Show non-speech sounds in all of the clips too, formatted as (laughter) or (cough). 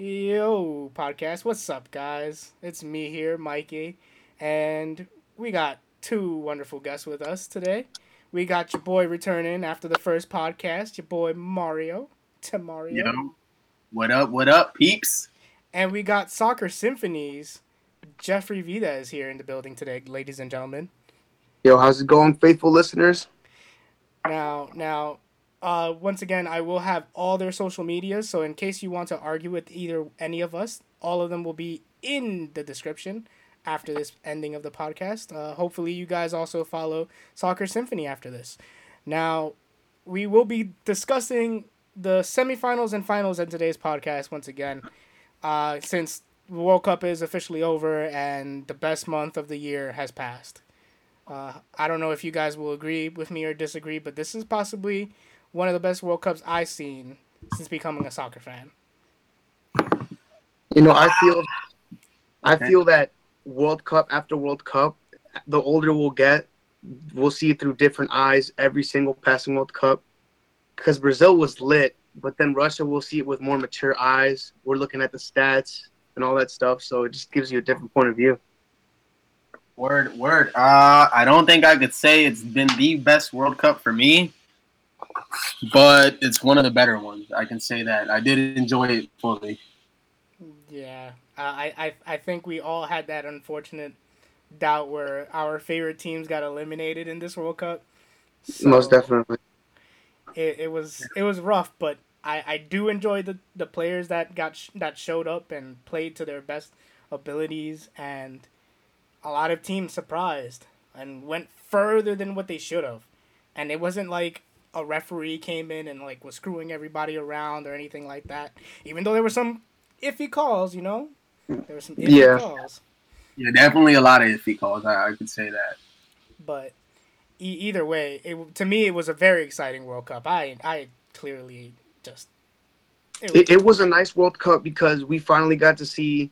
Yo, podcast. What's up, guys? It's me here, Mikey, and we got two wonderful guests with us today. We got your boy returning after the first podcast, your boy Mario, to Mario. Yo, what up, what up, peeps? And we got Soccer Symphonies. Jeffrey Vida is here in the building today, ladies and gentlemen. Yo, how's it going, faithful listeners? Now, now, uh, once again, I will have all their social medias. So in case you want to argue with either any of us, all of them will be in the description after this ending of the podcast. Uh, hopefully, you guys also follow Soccer Symphony after this. Now, we will be discussing the semifinals and finals in today's podcast once again, uh, since the World Cup is officially over and the best month of the year has passed. Uh, I don't know if you guys will agree with me or disagree, but this is possibly one of the best World Cups I've seen since becoming a soccer fan. You know, I feel, I feel that World Cup after World Cup, the older we'll get, we'll see it through different eyes every single passing World Cup. Because Brazil was lit, but then Russia will see it with more mature eyes. We're looking at the stats and all that stuff, so it just gives you a different point of view. Word, word. Uh, I don't think I could say it's been the best World Cup for me, but it's one of the better ones. I can say that. I did enjoy it fully. Yeah, uh, I, I I think we all had that unfortunate doubt where our favorite teams got eliminated in this World Cup. So Most definitely. It, it was it was rough, but I, I do enjoy the, the players that got sh- that showed up and played to their best abilities, and a lot of teams surprised and went further than what they should have, and it wasn't like a referee came in and like was screwing everybody around or anything like that. Even though there were some iffy calls, you know, there were some iffy Yeah. calls. Yeah, definitely a lot of iffy calls. I, I could say that. But e- either way, it to me it was a very exciting World Cup. I I clearly just it was, It, it was a nice World Cup because we finally got to see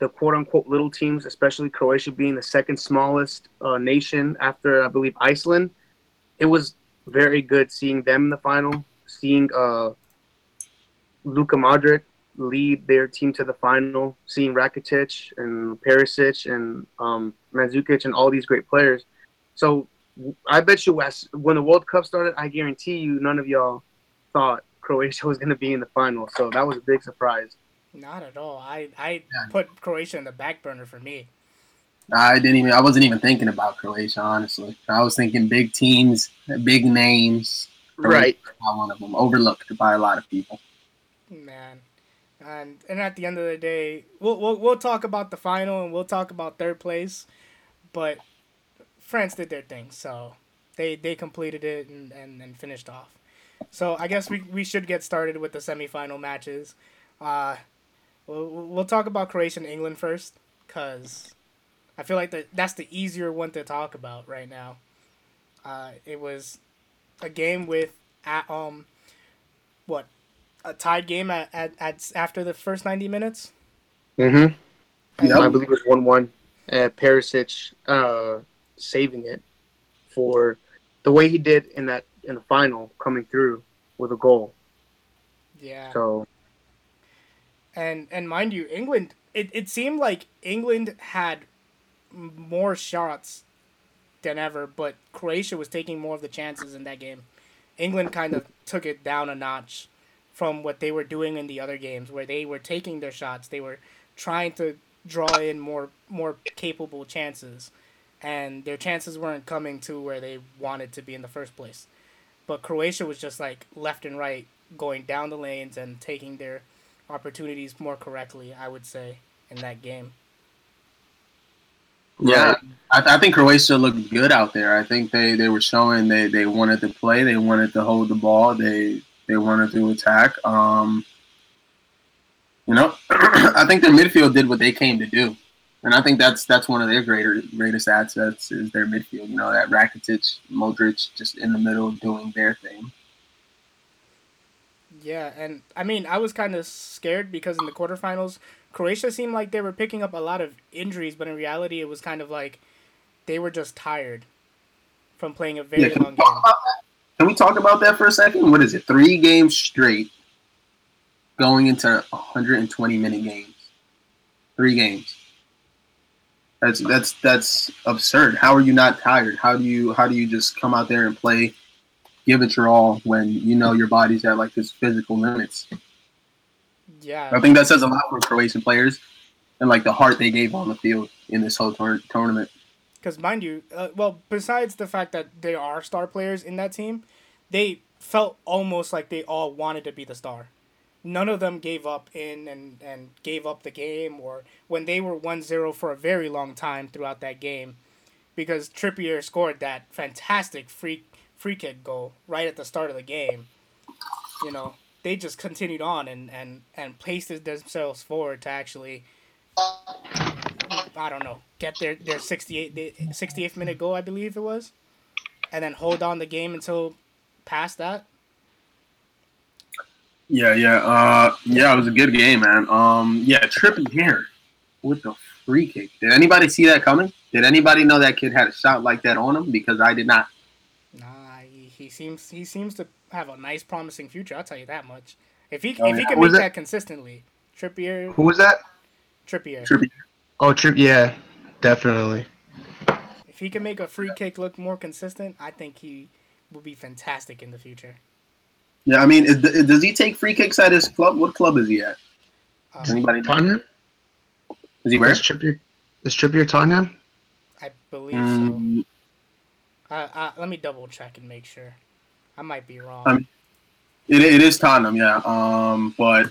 the quote unquote little teams, especially Croatia being the second smallest uh, nation after, I believe, Iceland. It was very good seeing them in the final, seeing uh, Luka Modric lead their team to the final, seeing Rakitic and Perisic and um, Mandzukic and all these great players. So I bet you, Wes, when the World Cup started, I guarantee you none of y'all thought Croatia (laughs) was going to be in the final. So that was a big surprise. not at all. I I Yeah. put Croatia in the back burner for me. I didn't even. I wasn't even thinking about Croatia. Honestly, I was thinking big teams, big names. Right. Not one of them. Overlooked by a lot of people. Man. And and at the end of the day, we'll we'll we'll talk about the final and we'll talk about third place, but France did their thing, so they they completed it and, and, and finished off. So I guess we, we should get started with the semifinal matches. Uh, we'll, we'll talk about Croatia and England first, cause I feel like that that's the easier one to talk about right now. Uh, it was a game with at, um what a tied game at, at, at after the first 90 minutes Mm-hmm. Yep. I believe it was one-one. Uh, Perisic uh, saving it for the way he did in that in the final, coming through with a goal. yeah So and and mind you england it, it seemed like england had m- more shots than ever but croatia was taking more of the chances in that game. England kind of took it down a notch from what they were doing in the other games where they were taking their shots. They were trying to draw in more more capable chances. And their chances weren't coming to where they wanted to be in the first place. But croatia was just like left and right going down the lanes and taking their opportunities more correctly, I would say, in that game. Yeah, I, I think Croatia looked good out there. I think they, they were showing they, they wanted to play, they wanted to hold the ball, they they wanted to attack. Um, you know, (clears throat) I think their midfield did what they came to do, and I think that's that's one of their greater greatest assets is their midfield. You know, that Rakitic, Modric, just in the middle doing their thing. Yeah, and I mean, I was kind of scared because in the quarterfinals, Croatia seemed like they were picking up a lot of injuries, but in reality, it was kind of like they were just tired from playing a very Yeah, long game. can we talk about that for a second? What is it? Three games straight. going into 120 minute games, three games. That's that's that's absurd. How are you not tired? How do you how do you just come out there and play, give it your all when you know your body's at like this physical limits? Yeah, I think that says a lot for Croatian players and like the heart they gave on the field in this whole tour- tournament. because mind you, uh, well, besides the fact that they are star players in that team, they felt almost like they all wanted to be the star. None of them gave up in and, and gave up the game or when they were 1-0 for a very long time throughout that game because Trippier scored that fantastic free free kick goal right at the start of the game. You know, they just continued on and, and, and pasted themselves forward to actually I don't know, get their their 68 the 68th minute goal, I believe it was, and then hold on the game until past that. Yeah, yeah, uh, yeah. It was a good game, man. Um, yeah, Trippier with the free kick. Did anybody see that coming? Did anybody know that kid had a shot like that on him? Because I did not. Nah, he, he seems he seems to have a nice, promising future. I'll tell you that much. If he Oh, if he can Who was make it? that consistently, Trippier, Who was that? Trippier. Trippier. Oh, Trip. Yeah, definitely. If he can make a free kick look more consistent, I think he will be fantastic in the future. Yeah, I mean, is, does he take free kicks at his club? What club is he at? Does Um, anybody know? Tottenham. Is he where? Is Trippier? Is Trippier Tottenham? I believe so. Mm, Uh, uh, let me double check and make sure. I might be wrong. Um, it, it is Tottenham, yeah. Um, but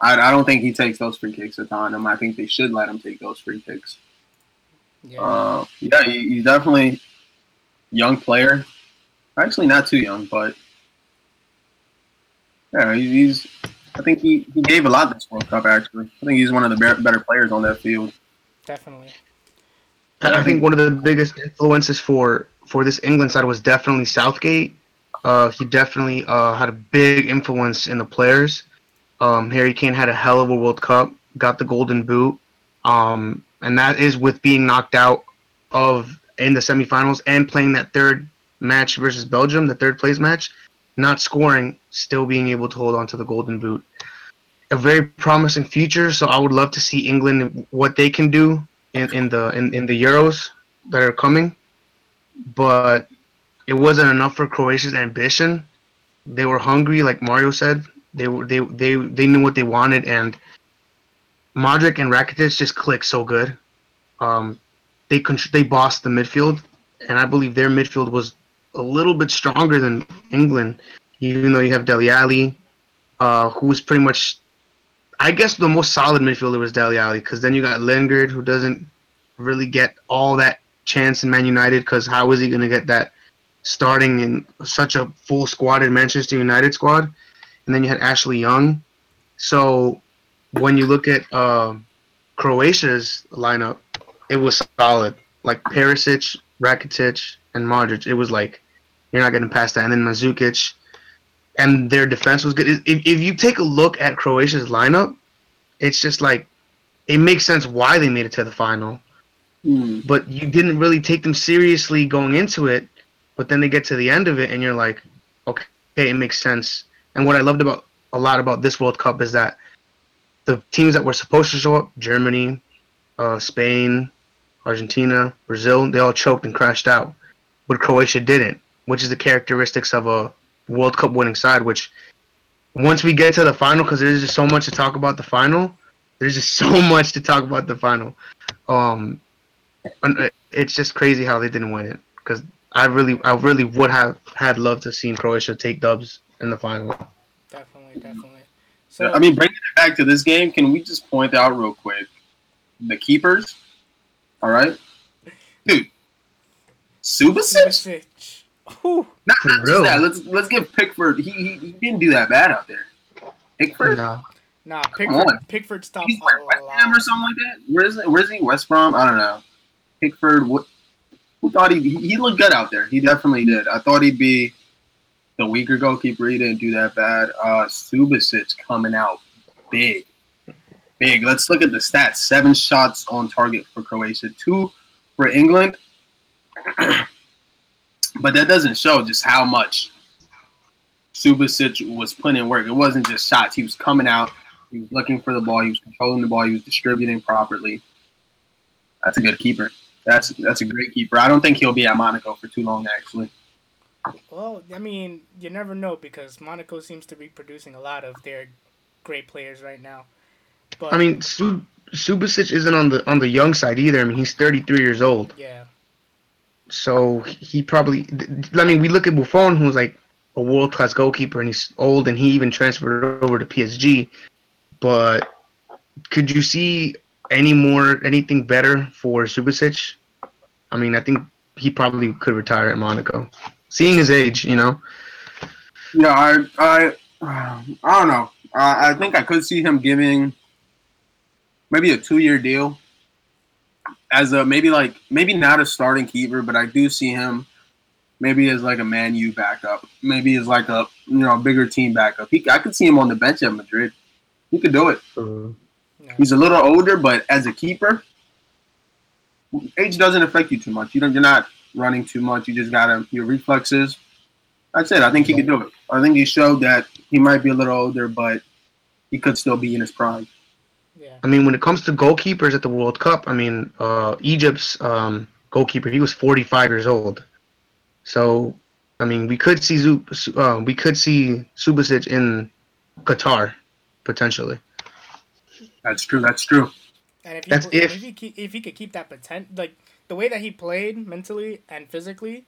I, I don't think he takes those free kicks at Tottenham. I think they should let him take those free kicks. yeah. Uh, yeah, he, he's definitely young player. Actually, not too young, but yeah, he- he's. I think he, he gave a lot this World Cup. Actually, I think he's one of the better players on that field. definitely. And I think one of the biggest influences for for this England side was definitely Southgate. Uh, he definitely uh, had a big influence in the players. Um, Harry Kane had a hell of a World Cup, got the Golden Boot, um, and that is with being knocked out of in the semifinals and playing that third match versus Belgium, the third place match, not scoring, still being able to hold on to the Golden Boot. A very promising future. So I would love to see England what they can do in, in the in, in the Euros that are coming, but it wasn't enough for Croatia's ambition. They were hungry, like Mario said. They were they they they knew what they wanted, and Modric and Rakitic just clicked so good. Um, they they bossed the midfield, and I believe their midfield was a little bit stronger than England, even though you have Dele Alli, uh, who was pretty much I guess the most solid midfielder was Dele Alli, because then you got Lingard who doesn't really get all that chance in Man United because how is he going to get that starting in such a full squad in Manchester United squad? And then you had Ashley Young. So when you look at uh, Croatia's lineup, it was solid. Like Perisic, Rakitic, and Modric. It was like you're not getting past that. And then Mandzukic and their defense was good. If, if you take a look at Croatia's lineup, it's just like it makes sense why they made it to the final, Hmm. but you didn't really take them seriously going into it. But then they get to the end of it, and you're like, okay, it makes sense. And what I loved about a lot about this World Cup is that the teams that were supposed to show up, Germany, uh, Spain, Argentina, Brazil, they all choked and crashed out, but Croatia didn't, which is the characteristics of a World Cup winning side. Which once we get to the final, because there's just so much to talk about the final. There's just (laughs) so much to talk about the final. Um, it's just crazy how they didn't win it. Because I really, I really would have had loved to seen Croatia take dubs in the final. Definitely, definitely. So I mean, bringing it back to this game, can we just point out real quick the keepers? All right, (laughs) dude, Subasic. Subasic. Whew. Not, not just that. Let's let's give Pickford. He, he he didn't do that bad out there. Pickford. No. Nah, Pickford. Pickford stopped He's like West Ham or something like that. Where is it? Where is he? West Brom? I don't know. Pickford. What? Who thought he he looked good out there? He definitely did. I thought he'd be the weaker goalkeeper. He didn't do that bad. Uh, Subasic coming out big, big. Let's look at the stats. Seven shots on target for Croatia, two for England. (clears throat) but that doesn't show just how much Subasic was putting in work. It wasn't just shots. He was coming out. He was looking for the ball. He was controlling the ball. He was distributing properly. That's a good keeper. That's that's a great keeper. I don't think he'll be at Monaco for too long, actually. Well, I mean, you never know because Monaco seems to be producing a lot of their great players right now. But I mean, Sub- Subasic isn't on the on the young side either. I mean, he's 33 years old. Yeah. So he probably. I mean, we look at Buffon, who's like a world class goalkeeper, and he's old, and he even transferred over to PSG. But could you see any more anything better for Subasic? I mean, I think he probably could retire at Monaco, seeing his age. You know. Yeah, I I I don't know. I, I think I could see him giving maybe a two year deal as a maybe like maybe not a starting keeper, but I do see him maybe as like a Man U backup, maybe as like a you know a bigger team backup. He I could see him on the bench at Madrid. He could do it. Mm-hmm. He's a little older, but as a keeper, age doesn't affect you too much. You don't. You're not running too much. You just gotta your reflexes. That's it. I think he could do it. I think he showed that he might be a little older, but he could still be in his prime. Yeah. I mean, when it comes to goalkeepers at the World Cup, I mean, uh, Egypt's um, goalkeeper, he was 45 years old. So, I mean, we could see Zub, uh, we could see Subasic in Qatar potentially. That's true. That's true. And if he, That's if, if he keep, if he could keep that potential, like the way that he played mentally and physically,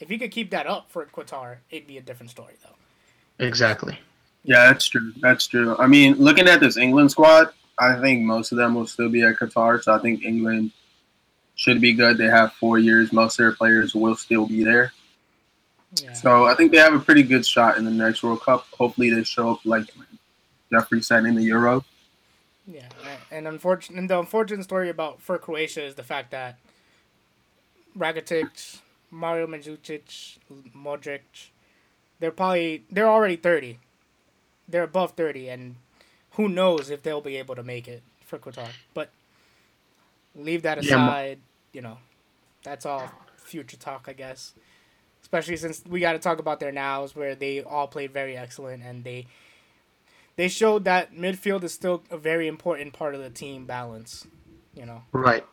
if he could keep that up for Qatar, it'd be a different story, though. Exactly. Yeah, that's true. That's true. I mean, looking at this England squad, I think most of them will still be at Qatar. So I think England should be good. They have four years. Most of their players will still be there. Yeah. So I think they have a pretty good shot in the next World Cup. Hopefully they show up like Jeffrey said in the Euro. Yeah, and unfortunate, and the unfortunate story about for Croatia is the fact that Rakitic, Mario Mandzukic, Modric, they're probably they're already thirty. They're above thirty, and who knows if they'll be able to make it for Qatar. But leave that aside. Yeah. You know, that's all future talk, I guess. Especially since we got to talk about their nows, where they all played very excellent, and they they showed that midfield is still a very important part of the team balance. You know. Right.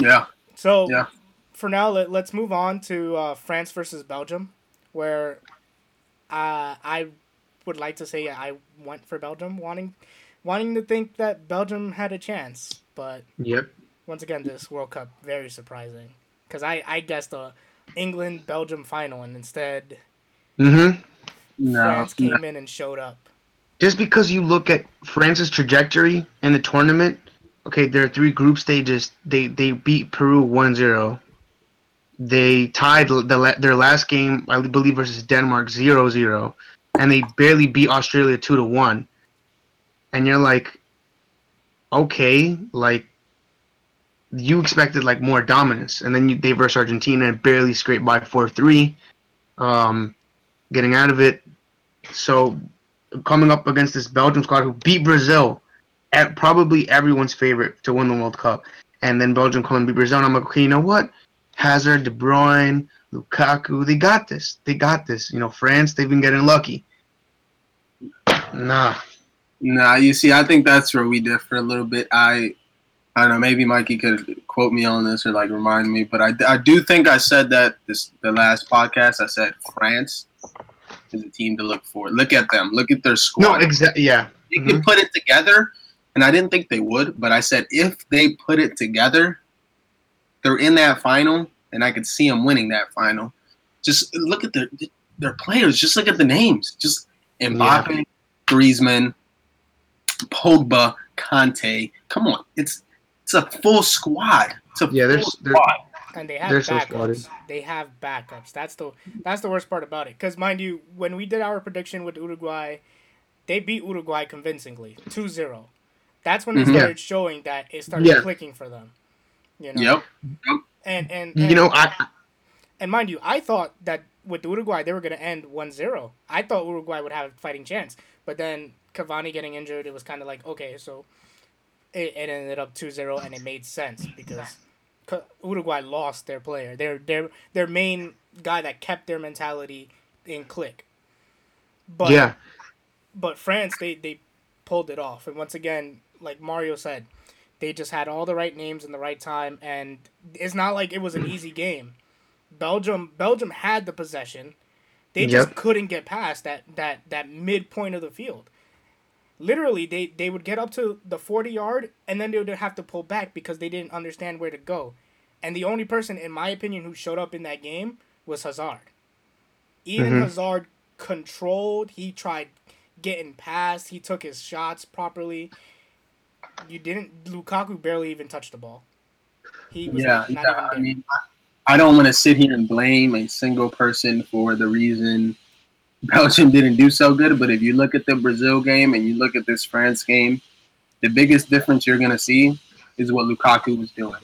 Yeah. So. Yeah. For now, let, let's move on to uh, France versus Belgium, where uh, I would like to say I went for Belgium, wanting wanting to think that Belgium had a chance, but yep. Once again, this World Cup very surprising because I I guessed a England Belgium final and instead mm-hmm. France no, came no. in and showed up. Just because you look at France's trajectory in the tournament, okay, there are three group stages. They they beat Peru 1-0. They tied the, their last game, I believe, versus Denmark 0-0 and they barely beat Australia two to one, and you're like, okay, like you expected like more dominance, and then you, they versus Argentina and barely scraped by four three, um, getting out of it. So coming up against this Belgium squad who beat Brazil, at probably everyone's favorite to win the World Cup, and then Belgium come and beat Brazil. And I'm like, okay, you know what? Hazard, De Bruyne, Lukaku, they got this. They got this. You know, France, they've been getting lucky. Nah. Nah, you see, I think that's where we differ a little bit. I I don't know, maybe Mikey could quote me on this or like remind me, but I, I do think I said that this the last podcast. I said France is a team to look for. Look at them. Look at their squad. No, exactly. Yeah, they mm-hmm. can put it together, and I didn't think they would, but I said if they put it together, they're in that final, and I could see them winning that final. Just look at their their players. Just look at the names. Just Mbappe, yeah. Griezmann, Pogba, Kanté. Come on, it's it's a full squad. It's a yeah, there's, squad. And they have backups. they have backups. That's the that's the worst part about it. Because mind you, when we did our prediction with Uruguay, they beat Uruguay convincingly, 2-0. That's when it mm-hmm. started yeah. showing that it started yeah. clicking for them. You know. Yep. And, and, and you know I. And mind you, I thought that with Uruguay they were going to end 1-0. I thought Uruguay would have a fighting chance, but then Cavani getting injured, it was kind of like okay, so it, it ended up 2-0 and it made sense because Uruguay lost their player, their their their main guy that kept their mentality in click. But yeah, but France they they pulled it off, and once again, like Mario said, they just had all the right names in the right time, and it's not like it was an easy game. Belgium Belgium had the possession, they just Yep. couldn't get past that that that midpoint of the field. Literally, they they would get up to the forty yard, and then they would have to pull back because they didn't understand where to go. And the only person, in my opinion, who showed up in that game was Hazard. Eden Mhm. Hazard controlled. He tried getting past. He took his shots properly. You didn't. Lukaku barely even touched the ball. He was Yeah, not yeah. even I mean, I- I don't want to sit here and blame a single person for the reason Belgium didn't do so good. But if you look at the Brazil game and you look at this France game, the biggest difference you're going to see is what Lukaku was doing.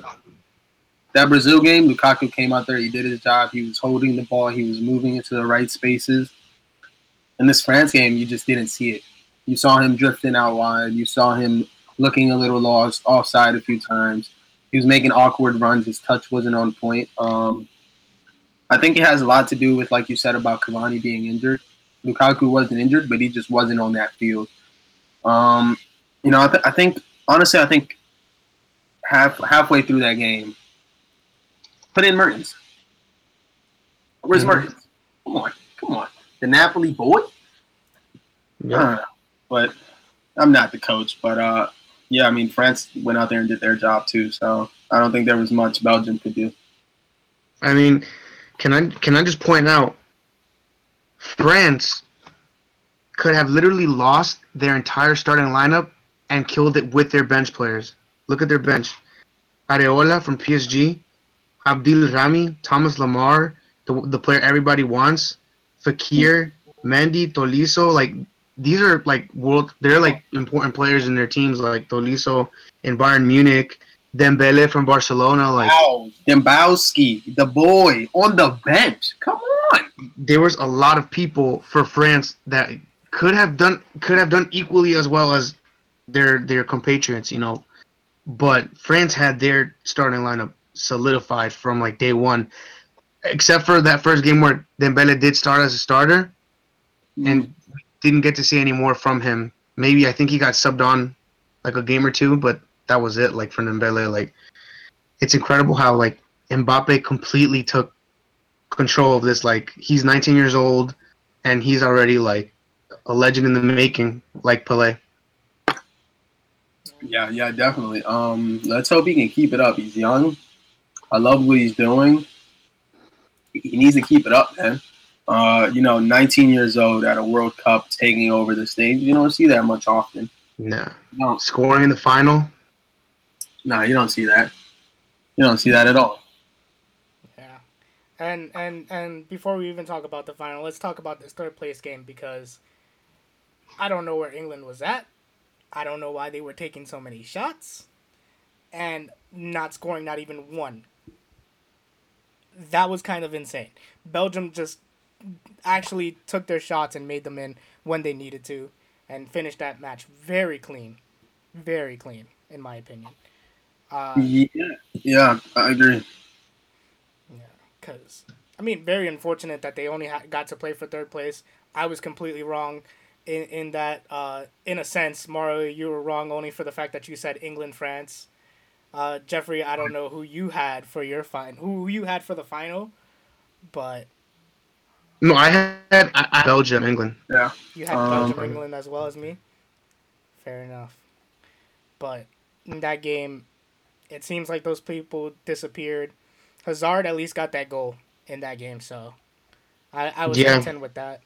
That Brazil game, Lukaku came out there, he did his job, he was holding the ball, he was moving into the right spaces. In this France game, you just didn't see it. You saw him drifting out wide, you saw him looking a little lost, offside a few times he was making awkward runs. His touch wasn't on point. Um, I think it has a lot to do with, like you said, about Cavani being injured. Lukaku wasn't injured, but he just wasn't on that field. Um, you know, I, th- I think honestly, I think half halfway through that game, put in Mertens. Where's Mhm. Mertens? Come on, come on, the Napoli boy. yeah. But I'm not the coach. But uh, yeah, I mean, France went out there and did their job too. So I don't think there was much Belgium could do. I mean, can I can I just point out, France could have literally lost their entire starting lineup and killed it with their bench players. Look at their bench: Areola from PSG, Adil Rami, Thomas Lemar, the the player everybody wants, Fekir, Mendy, Tolisso. Like these are like world. They're like important players in their teams. Like Tolisso in Bayern Munich, Dembele from Barcelona. Like Wow, Dembowski, the boy on the bench. Come on. there was a lot of people for France that could have done could have done equally as well as their their compatriots, you know. But France had their starting lineup solidified from like day one, except for that first game where Dembele did start as a starter mm. and didn't get to see any more from him. Maybe I think he got subbed on like a game or two, but that was it. Like for Dembele, like it's incredible how like Mbappe completely took control of this. Like he's 19 years old and he's already like a legend in the making, like Pelé. Yeah, yeah, definitely. Um, let's hope he can keep it up. He's young. I love what he's doing. He needs to keep it up, man. Uh, you know, 19 years old at a World Cup, taking over the stage. You don't see that much often. Nah, No, scoring in the final. No, you don't see that. You don't see that at all. Yeah, and and and before we even talk about the final, let's talk about this third place game because I don't know where England was at. I don't know why they were taking so many shots and not scoring not even one. That was kind of insane. Belgium just actually took their shots and made them in when they needed to and finished that match very clean. Very clean, in my opinion. Uh, Yeah, yeah, I agree. Yeah, because I mean, very unfortunate that they only ha- got to play for third place. I was completely wrong in in that. Uh, in a sense, Mario, you were wrong only for the fact that you said England, France. Uh, Jeffrey, I don't know who you had for your final, who you had for the final, but No, I had I, I, Belgium, England. Yeah. you had Um, Belgium, England as well as me. Fair enough, but in that game, it seems like those people disappeared. Hazard at least got that goal in that game, so I, I was Yeah. content with that.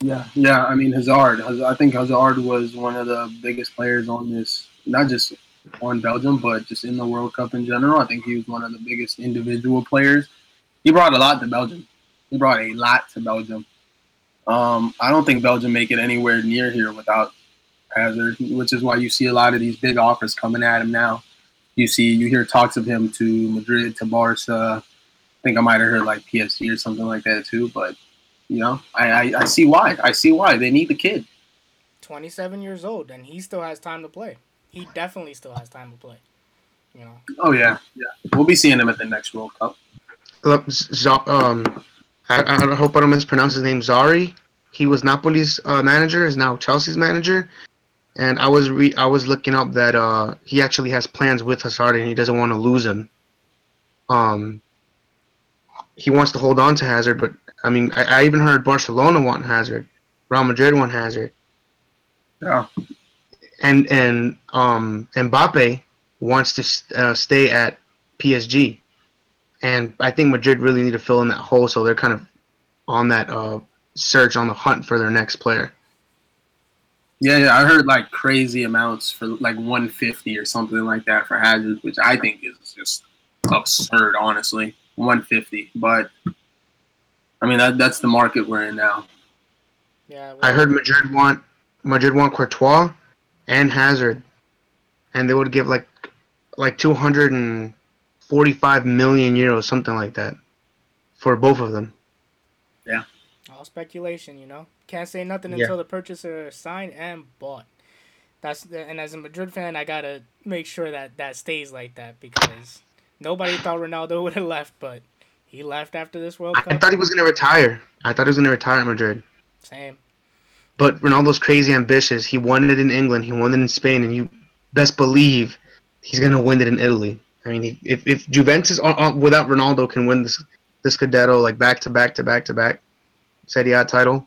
Yeah, yeah. I mean, Hazard. I think Hazard was one of the biggest players on this, not just on Belgium, but just in the World Cup in general. I think he was one of the biggest individual players. He brought a lot to Belgium. He brought a lot to Belgium. Um, I don't think Belgium make it anywhere near here without Hazard, which is why you see a lot of these big offers coming at him now. You see, you hear talks of him to Madrid, to Barca. I think I might have heard like PSG or something like that too, but you know, I, I, I see why. I see why they need the kid. 27 years old, and he still has time to play. He definitely still has time to play. You know, Oh yeah, yeah. We'll be seeing him at the next World Cup. Look, Z- Z- um, I, I hope I don't mispronounce his name. Zari, He was Napoli's uh, manager, is now Chelsea's manager. And I was re- I was looking up that uh, he actually has plans with Hazard and he doesn't want to lose him. Um, he wants to hold on to Hazard, but I mean, I, I even heard Barcelona want Hazard, Real Madrid want Hazard, Yeah. and and um, Mbappe wants to uh, stay at PSG, and I think Madrid really need to fill in that hole, so they're kind of on that uh, search on the hunt for their next player. Yeah, yeah, I heard like crazy amounts for like 150 or something like that for Hazard, which I think is just absurd, honestly. 150, but I mean that that's the market we're in now. Yeah, I heard Madrid want Madrid want Courtois and Hazard, and they would give like like 245 million euros, something like that, for both of them. Speculation. You know, can't say nothing Yeah. until the purchaser signed and bought. That's the, and as a Madrid fan, I gotta make sure that that stays like that because nobody thought Ronaldo (laughs) would have left, but he left after this World I, I thought he was gonna retire. I thought he was gonna retire at Madrid. Same. But Ronaldo's crazy ambitious. He won it in England. He won it in Spain, and you best believe he's gonna win it in Italy. I mean, he, if if Juventus without Ronaldo can win this this Scudetto like back to back to back to back Serie A title,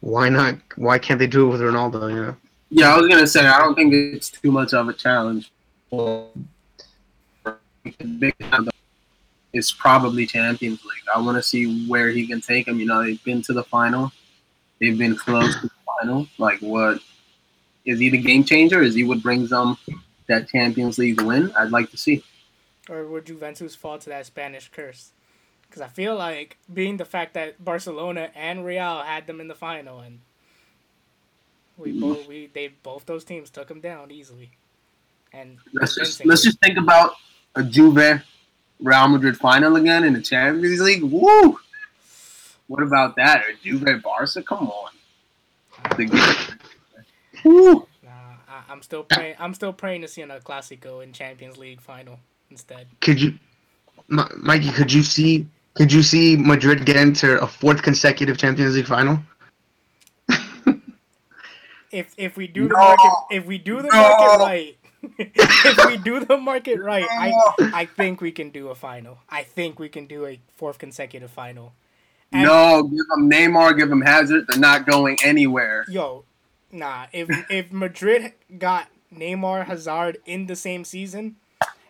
why not? Why can't they do it with Ronaldo? You know. Yeah, I was gonna say I don't think it's too much of a challenge. for- It's probably Champions League. I want to see where he can take them. You know, they've been to the final. They've been close to the final. Like, what is he the game changer? Is he what brings them that Champions League win? I'd like to see. Or would Juventus fall to that Spanish curse? Because I feel like being the fact that Barcelona and Real had them in the final, and we mm-hmm. both we they both those teams took them down easily, and Let's just let's just think about a Juve Real Madrid final again in the Champions League. Woo! What about that? Or Juve Barca? Come on. The game. Woo! Nah, I, I'm still praying. I'm still praying to see a Clasico in Champions League final instead. Could you, Mikey? Could you see? Could you see Madrid get into a fourth consecutive Champions League final? (laughs) If if we do the market, if we do the No. market right, (laughs) if we do the market right, I I think we can do a final. I think we can do a fourth consecutive final. And- No, give them Neymar, give them Hazard. They're not going anywhere. Yo, nah. If if Madrid got Neymar, Hazard in the same season,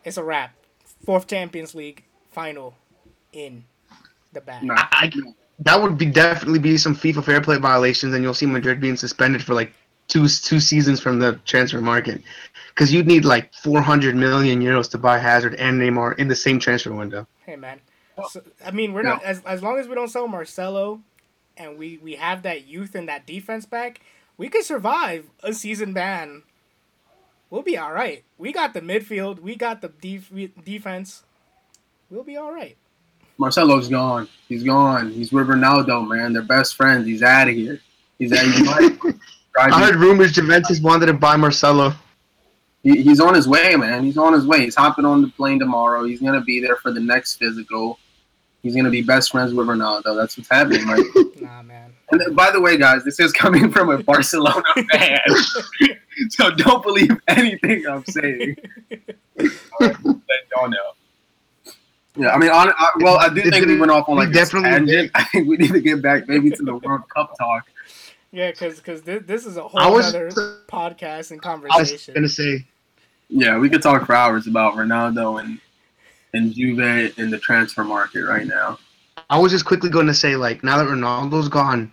it's a wrap. Fourth Champions League final in the bag. No. I, that would be definitely be some FIFA fair play violations, and you'll see Madrid being suspended for like two two seasons from the transfer market, because you'd need like 400 million euros to buy Hazard and Neymar in the same transfer window. Hey man, so, I mean we're not as as long as we don't sell Marcelo, and we we have that youth and that defense back, we could survive a season ban. We'll be all right. We got the midfield. We got the def- defense. We'll be all right. Marcelo's gone. He's gone. He's with Ronaldo, man. They're best friends. He's out of here. He's out. He's (laughs) I heard rumors Juventus wanted to buy Marcelo. he, he's on his way, man. He's on his way. He's hopping on the plane tomorrow. He's gonna be there for the next physical. He's gonna be best friends with Ronaldo. That's what's happening, right? (laughs) Nah, man. and then, by the way, guys, this is coming from a Barcelona (laughs) fan, so don't believe anything I'm saying. Let y'all know. Yeah, I mean, on, I, well, I do It's think we went off on be like this definitely tangent. I (laughs) think we need to get back maybe to the World Cup talk. Yeah, because cause this, this is a whole was other podcast and conversation. I was gonna say Yeah, we could talk for hours about Ronaldo and and Juve in the transfer market right now. I was just quickly going to say like now that Ronaldo's gone,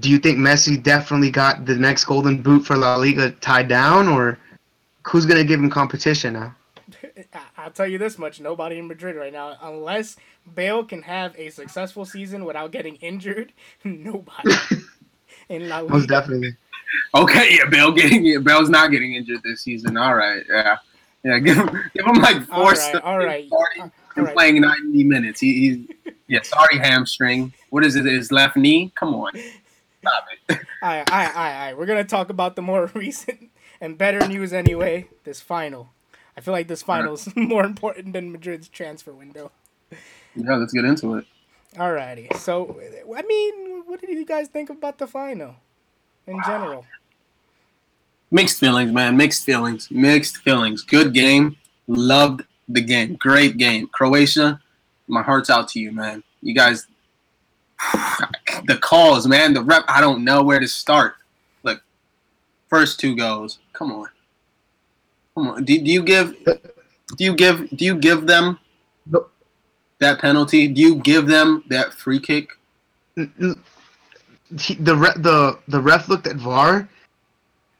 do you think Messi definitely got the next Golden Boot for La Liga tied down, or who's gonna give him competition now? (laughs) I- I'll tell you this much: nobody in Madrid right now, unless Bale can have a successful season without getting injured, (laughs) nobody (laughs) in La Most definitely. Okay, yeah, Bale getting. Bale's not getting injured this season. All right, yeah, yeah. Give him, give him like four. All right, starts all right, starting uh, right. playing ninety minutes. He, he's yeah. Sorry, hamstring. What is it? His left knee. Come on, stop it. All right, all right, all right, all right. We're gonna talk about the more recent and better news anyway. This final. I feel like this final is (laughs) more important than Madrid's transfer window. Yeah, let's get into it. Alrighty. So, I mean, what did you guys think about the final in general? Mixed feelings, man. Mixed feelings. Mixed feelings. Good game. Loved the game. Great game. Croatia, my heart's out to you, man. You guys, (sighs) the calls, man. The rep. I don't know where to start. Look, first two goals. Come on. Come on. Do, do you give? Do you give? Do you give them that penalty? Do you give them that free kick? The the the ref looked at VAR,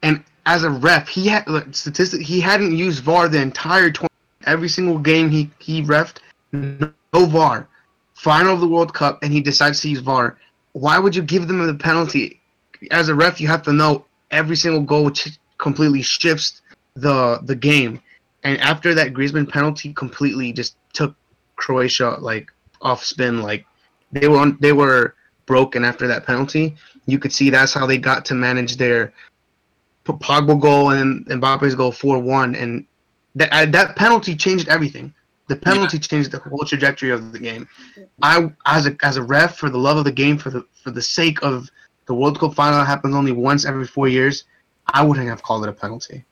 and as a ref, he had statistic. He hadn't used VAR the entire twenty. Every single game he he refed, no VAR. Final of the World Cup, and he decides to use VAR. Why would you give them the penalty? As a ref, you have to know every single goal ch- completely shifts the the game. And after that Griezmann penalty, completely just took Croatia like off spin. Like they were on, they were broken after that penalty. You could see that's how they got to manage their Pogba goal and Mbappe's goal four one, and that uh, that penalty changed everything. The penalty yeah. changed the whole trajectory of the game. I as a as a ref for the love of the game for the for the sake of the World Cup final that happens only once every four years, I wouldn't have called it a penalty.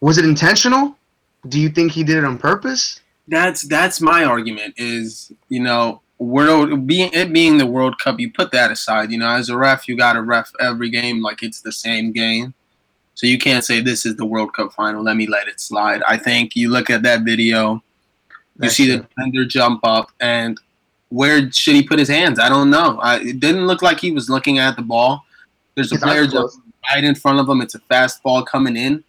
Was it intentional? Do you think he did it on purpose? That's that's my argument. Is you know world being it being the World Cup, you put that aside. You know, as a ref, you got to ref every game like it's the same game. So you can't say this is the World Cup final. Let me let it slide. I think you look at that video, you see the defender jump up, and where should he put his hands? I don't know. I, it didn't look like he was looking at the ball. There's a player just right in front of him. It's a fast ball coming in.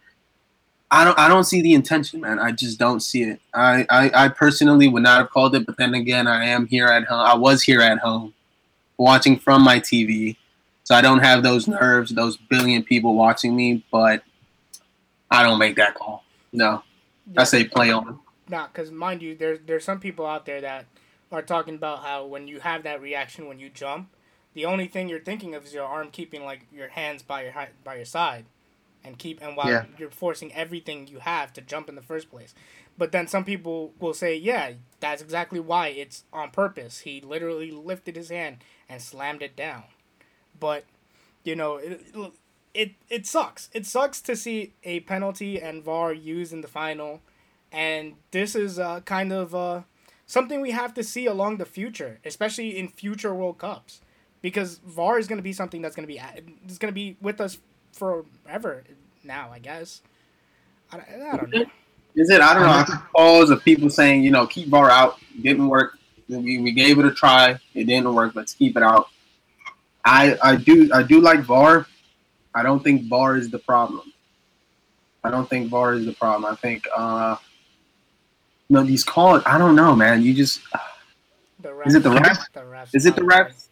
I don't I don't see the intention, man. I just don't see it. I, I, I personally would not have called it, but then again, I am here at home. I was here at home, watching from my TV, so I don't have those nerves, those billion people watching me. But I don't make that call. No, yeah. I say play on. Nah, because mind you, there's there's some people out there that are talking about how when you have that reaction when you jump, the only thing you're thinking of is your arm keeping like your hands by your by your side and keep and while yeah. you're forcing everything you have to jump in the first place. But then some people will say, yeah, that's exactly why it's on purpose. He literally lifted his hand and slammed it down. But you know, it it, it sucks. It sucks to see a penalty and VAR used in the final, and this is uh, kind of uh, something we have to see along the future, especially in future World Cups, because VAR is going to be something that's going to be it's going to be with us forever now, I guess. I, I don't know. Is it? I don't know. Calls of people saying, you know, keep VAR out. Didn't work. We, we gave it a try. It didn't work. Let's keep it out. I I do I do like VAR. I don't think VAR is the problem. I don't think VAR is the problem. I think uh you know these calls. I don't know, man. You just is it the refs? The refs is it the refs?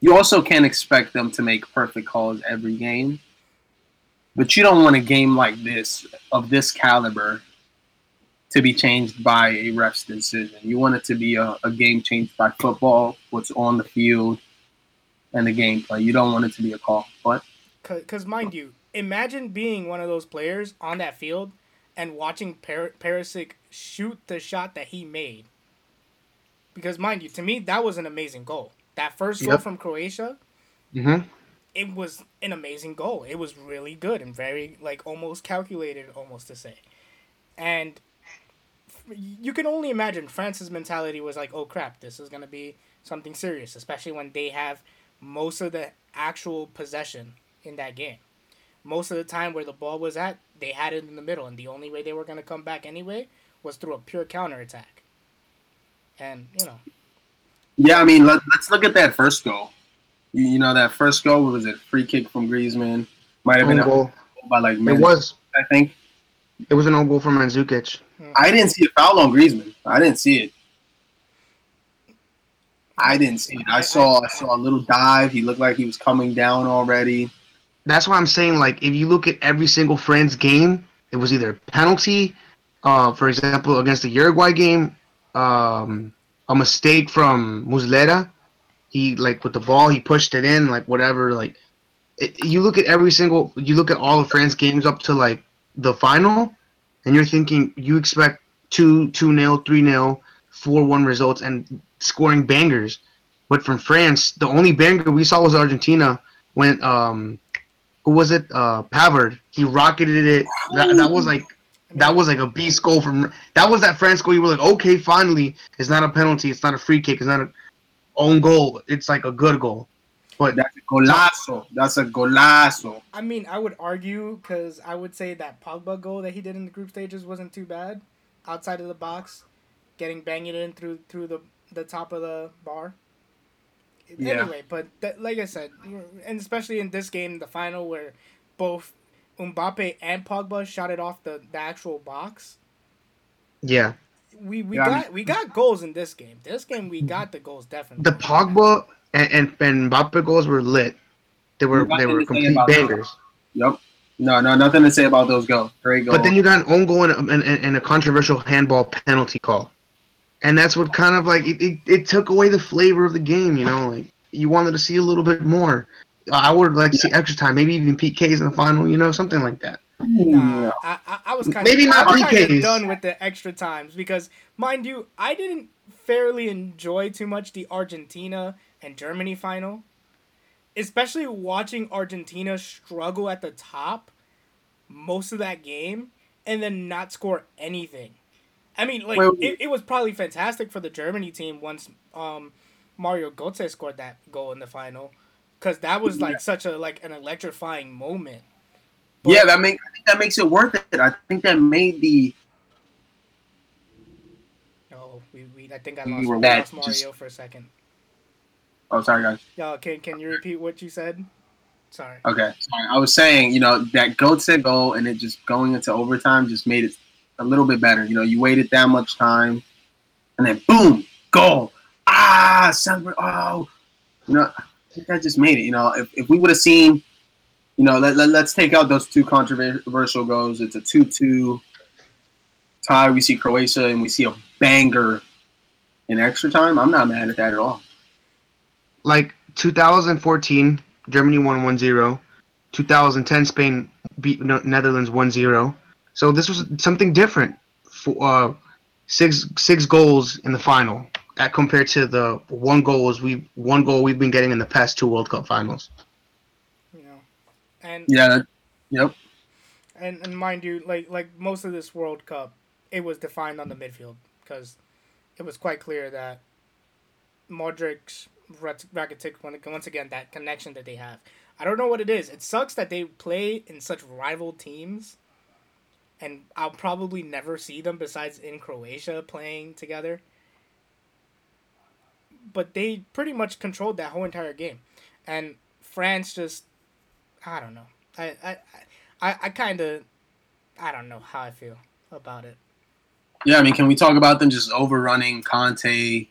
You also can't expect them to make perfect calls every game. But you don't want a game like this, of this caliber, to be changed by a ref's decision. You want it to be a, a game changed by football, what's on the field, and the gameplay. You don't want it to be a call. What? Because, mind you, imagine being one of those players on that field and watching per- Perisic shoot the shot that he made. Because, mind you, to me, that was an amazing goal. That first yep. goal from Croatia, mm-hmm. it was an amazing goal. It was really good and very like almost calculated, almost to say. And you can only imagine France's mentality was like, "Oh crap, this is gonna be something serious," especially when they have most of the actual possession in that game. Most of the time where the ball was at, they had it in the middle, and the only way they were gonna come back anyway was through a pure counter attack. And you know, yeah, I mean, let, us look at that first goal. You, you, know, that first goal was a free kick from Griezmann. Might have been a goal by like It was. I think it was an own goal from Mandzukic. I didn't see a foul on Griezmann. I didn't see it. I didn't see it. I saw I saw a little dive. He looked like he was coming down already. That's why I'm saying like if you look at every single friend's game, it was either penalty, uh, for example, against the Uruguay game, um, a mistake from Muslera. He like with the ball, he pushed it in, like whatever. Like it, you look at every single, you look at all the France games up to like the final, and you're thinking you expect two two nil, three nil, four one results, and scoring bangers. But from France, the only banger we saw was Argentina when um, who was it? Uh, Pavard. He rocketed it. That, that was like that was like a beast goal from. That was that France goal. You were like, okay, finally, it's not a penalty. It's not a free kick. It's not an own goal. It's like a good goal. But That's a golazo. That's a golazo. I mean, I would argue because I would say that Pogba goal that he did in the group stages wasn't too bad, outside of the box, getting banged in through through the the top of the bar. Yeah. Anyway, but that, like I said, and especially in this game, the final where both Mbappe and Pogba shot it off the, the actual box. yeah, We we Yeah, I got we got goals in this game. This game we got the goals definitely. the Pogba and, and, and Mbappe goals were lit. They were they were complete about that. bangers. Yep. No, no, nothing to say about those goals. Great goals. But then you got an own goal and, a- and, and and a controversial handball penalty call, and that's what kind of like it, it, it took away the flavor of the game. You know, like you wanted to see a little bit more. I would like to see extra time, maybe even PKs in the final. You know, something like that. Nah, I, I, I was kind Maybe of not I was kind of PKs. done with the extra times because, mind you, I didn't fairly enjoy too much the Argentina and Germany final, especially watching Argentina struggle at the top most of that game and then not score anything. I mean, like Wait, wait. it, it was probably fantastic for the Germany team once um, Mario Götze scored that goal in the final because that was like such a like an electrifying moment. But- yeah, that make I think that makes it worth it. I think that made the Oh, we, we I think I lost, we lost Mario just- for a second. oh sorry guys. Yo, can can you repeat what you said? Sorry. Okay, sorry. I was saying, you know, that Goetze goal and it just going into overtime just made it a little bit better. You know, you waited that much time, and then boom, goal. Ah, celebrate. Oh, you know, that just made it. You know, if, if we would have seen, you know, let, let, let's take out those two controversial goals. It's a 2 2 tie. We see Croatia and we see a banger in extra time. I'm not mad at that at all. Like 2014, Germany won 1-0. 2010, Spain beat Netherlands 1-0. So this was something different. For uh, six six goals in the final, at compared to the one goals we one goal we've been getting in the past two World Cup finals. You know, and Yeah. that- Yep. and and mind you, like like most of this World Cup, it was defined on the midfield because it was quite clear that Modric, Rat- Rakitic, once again that connection that they have. I don't know what it is. It sucks that they play in such rival teams, and I'll probably never see them besides in Croatia playing together. But they pretty much controlled that whole entire game, and France just, I don't know. I I I, I kind of, I don't know how I feel about it. Yeah, I mean, can we talk about them just overrunning Kanté,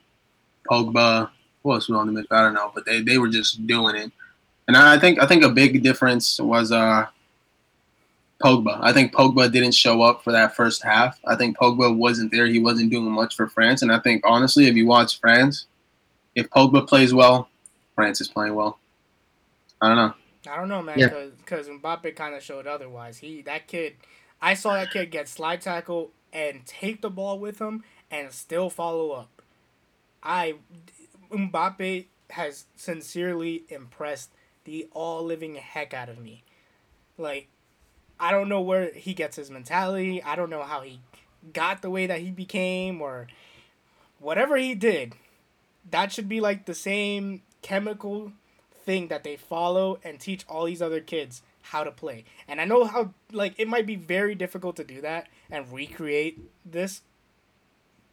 Pogba? Who else was on the midfield? I don't know, but they, they were just doing it. And I think I think a big difference was uh, Pogba. I think Pogba didn't show up for that first half. I think Pogba wasn't there. He wasn't doing much for France. And I think honestly, if you watch France, if Pogba plays well, France is playing well. I don't know. I don't know, man, Yeah. because Mbappe kind of showed otherwise. He that kid, I saw that kid get slide tackle and take the ball with him and still follow up. I Mbappe has sincerely impressed the all living heck out of me. Like, I don't know where he gets his mentality. I don't know how he got the way that he became or whatever he did. That should be like the same chemical thing that they follow and teach all these other kids how to play. And I know how like it might be very difficult to do that and recreate this.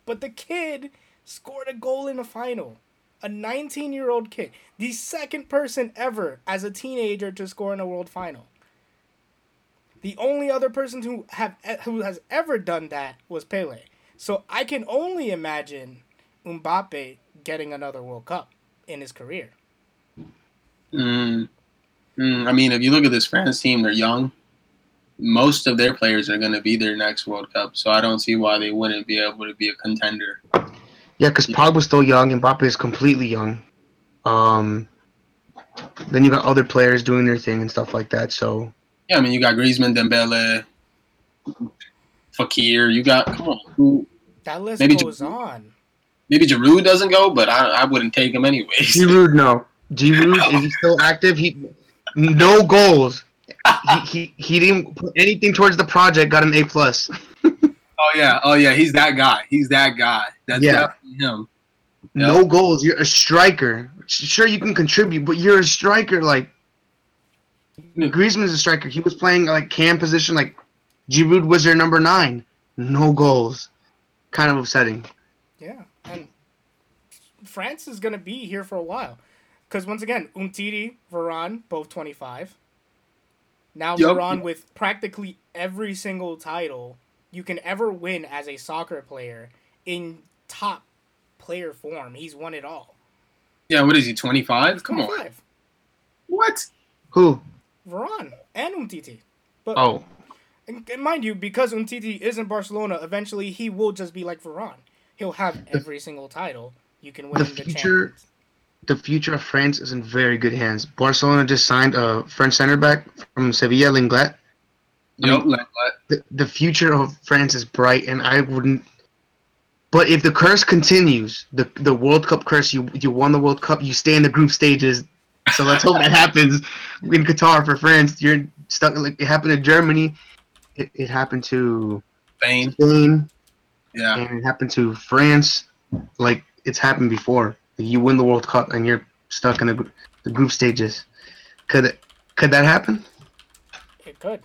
But the kid scored a goal in a final. A 19-year-old kid, the second person ever as a teenager to score in a world final. The only other person who have who has ever done that was Pele. So I can only imagine Mbappe getting another World Cup in his career. Mm. Mm, I mean, if you look at this France team, they're young. Most of their players are going to be their next World Cup, so I don't see why they wouldn't be able to be a contender. Yeah, because Pogba's still young, and Mbappe is completely young. Um, then you got other players doing their thing and stuff like that. So Yeah, I mean, you got Griezmann, Dembele, Fekir. You got come on, who? That list Maybe goes Ju- on. Maybe Giroud doesn't go, but I, I wouldn't take him anyways. (laughs) Giroud, no. Giroud (laughs) is he still active? He no goals. He, he he didn't put anything towards the project. Got an A plus. (laughs) Oh yeah, oh yeah, he's that guy. He's that guy. That's Yeah. definitely him. Yep. No goals. You're a striker. Sure, you can contribute, but you're a striker. Like Griezmann's a striker. He was playing like cam position. Like Giroud was their number nine. No goals. Kind of upsetting. Yeah, and France is gonna be here for a while, because once again, Umtiti, Varane, both twenty five. Now Yup. Varane with practically every single title you can ever win as a soccer player in top player form. He's won it all. Yeah, what is he? Twenty five? Come on. 25. What? Who? Varane and Umtiti. But Oh, and, and mind you, because Umtiti is in Barcelona, eventually he will just be like Varane. He'll have every single title you can win The the future- Champions. the future of France is in very good hands. Barcelona just signed a French center back from Sevilla, Lenglet. Yep. Let- let- the, the future of France is bright, and I wouldn't. But if the curse continues, the the World Cup curse, you you won the World Cup, you stay in the group stages. So let's hope that (laughs) happens in Qatar for France. You're stuck like it happened to Germany, it, it happened to Spain. Spain, Yeah. and it happened to France. Like it's happened before. You win the World Cup and you're stuck in the, the group stages. Could it, could that happen? It could.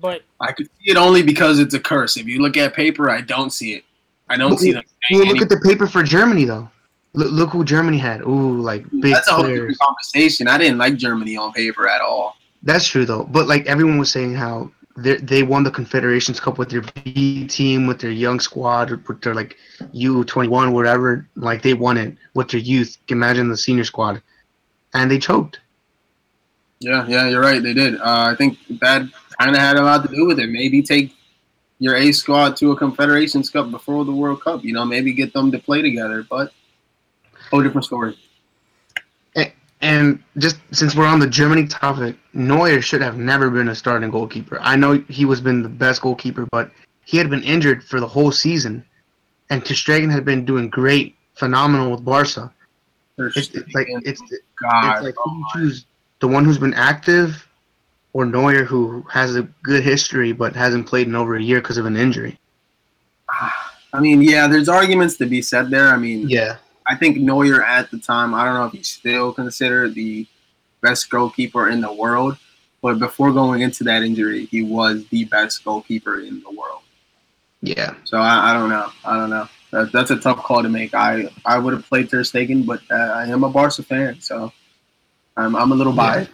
But I could see it only because it's a curse. If you look at paper, I don't see it. I don't see them Well, saying look at the paper for Germany though. Look, look who Germany had. Ooh, like big That's a whole different conversation. I didn't like Germany on paper at all. That's true though. But like everyone was saying how they won the Confederations Cup with their B team, with their young squad, with their like U twenty one, whatever. Like they won it with their youth. Imagine the senior squad, and they choked. Yeah, yeah, you're right. They did. Uh, I think that kind of had a lot to do with it. Maybe take your A squad to a Confederations Cup before the World Cup. You know, maybe get them to play together. But whole different story. And just since we're on the Germany topic, Neuer should have never been a starting goalkeeper. I know he was been the best goalkeeper, but he had been injured for the whole season, and Ter Stegen had been doing great, phenomenal with Barca. It's, it's like it's it's like oh who you choose the one who's been active, or Neuer who has a good history but hasn't played in over a year because of an injury. (sighs) I mean, yeah, there's arguments to be said there. I mean, Yeah, I think Neuer at the time, I don't know if he's still considered the best goalkeeper in the world, but before going into that injury, he was the best goalkeeper in the world. yeah. So I, I don't know. I don't know. That, that's a tough call to make. I, I would have played Ter Stegen, but uh, I am a Barca fan, so I'm, I'm a little Yeah. biased.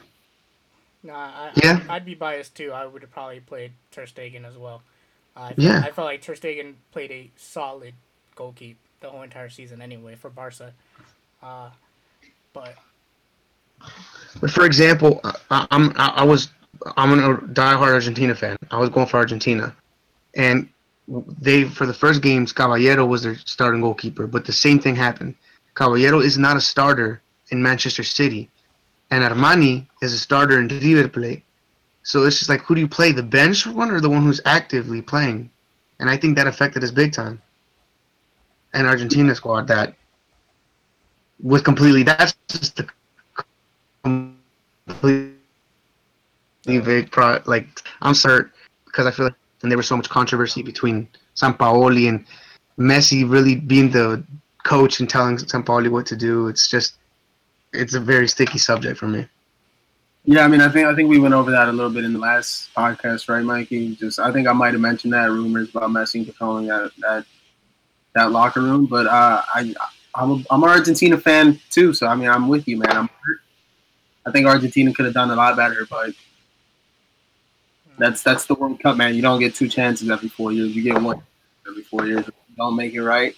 nah, I, Yeah. I'd be biased too. I would have probably played Ter Stegen as well. I felt, Yeah. I felt like Ter Stegen played a solid goalkeeper the whole entire season anyway for Barca. Uh, but But for example, I, I'm I, I was I'm a diehard Argentina fan. I was going for Argentina, and they for the first games Caballero was their starting goalkeeper. But the same thing happened. Caballero is not a starter in Manchester City, and Armani is a starter in River Plate. So it's just like who do you play, the bench one or the one who's actively playing? And I think that affected us big time. And Argentina squad that was completely that's just the completely big pro like I'm sorry because I feel like and there was so much controversy between Sampaoli and Messi really being the coach and telling Sampaoli what to do. It's just it's a very sticky subject for me. Yeah, I mean, I think I think we went over that a little bit in the last podcast, right, Mikey? Just I think I might have mentioned that rumors about Messi controlling that that that locker room, but uh, I I'm a, I'm an Argentina fan too, so I mean I'm with you, man. I'm hurt. I think Argentina could have done a lot better, but that's that's the World Cup, man. You don't get two chances every four years. You get one every four years. If you don't make it right,